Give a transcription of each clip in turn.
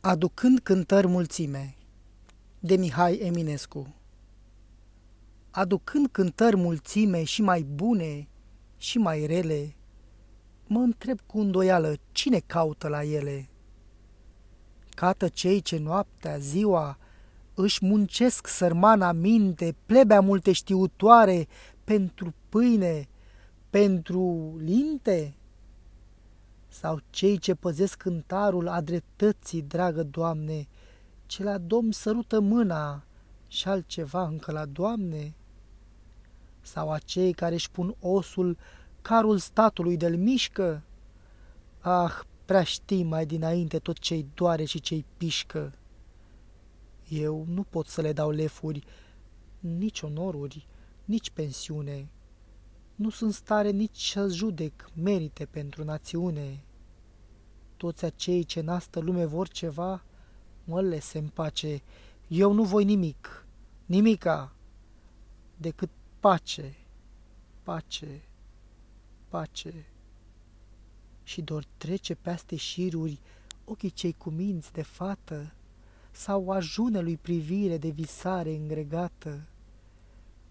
Aducând cântări mulțime de Mihai Eminescu Aducând cântări mulțime și mai bune și mai rele, mă întreb cu îndoială cine caută la ele. Cată cei ce noaptea, ziua, își muncesc sărmana minte, plebea multe știutoare, pentru pâine, pentru linte? Sau cei ce păzesc cântarul a dreptății, dragă Doamne, ce la Domn sărută mâna și altceva încă la Doamne? Sau acei care își pun osul, carul statului de-l mișcă? Ah, prea știi mai dinainte tot ce-i doare și ce-i pișcă. Eu nu pot să le dau lefuri, nici onoruri, nici pensiune. Nu sunt stare nici să judec merite pentru națiune toți acei ce în astă lume vor ceva, mă lese în pace, eu nu voi nimic, nimica, decât pace, pace, pace. Și doar trece peste șiruri ochii cei cu minți de fată, sau ajune lui privire de visare îngregată,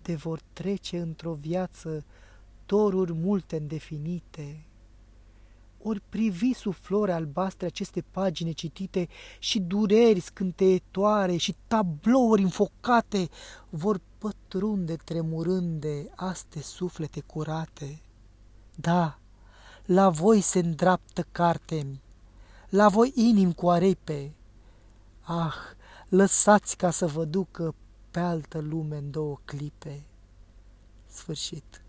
de vor trece într-o viață doruri multe îndefinite ori privi sub flore albastre aceste pagine citite și dureri scânteitoare și tablouri înfocate vor pătrunde tremurânde aste suflete curate. Da, la voi se îndreaptă cartemi, la voi inim cu arepe. Ah, lăsați ca să vă ducă pe altă lume în două clipe. Sfârșit.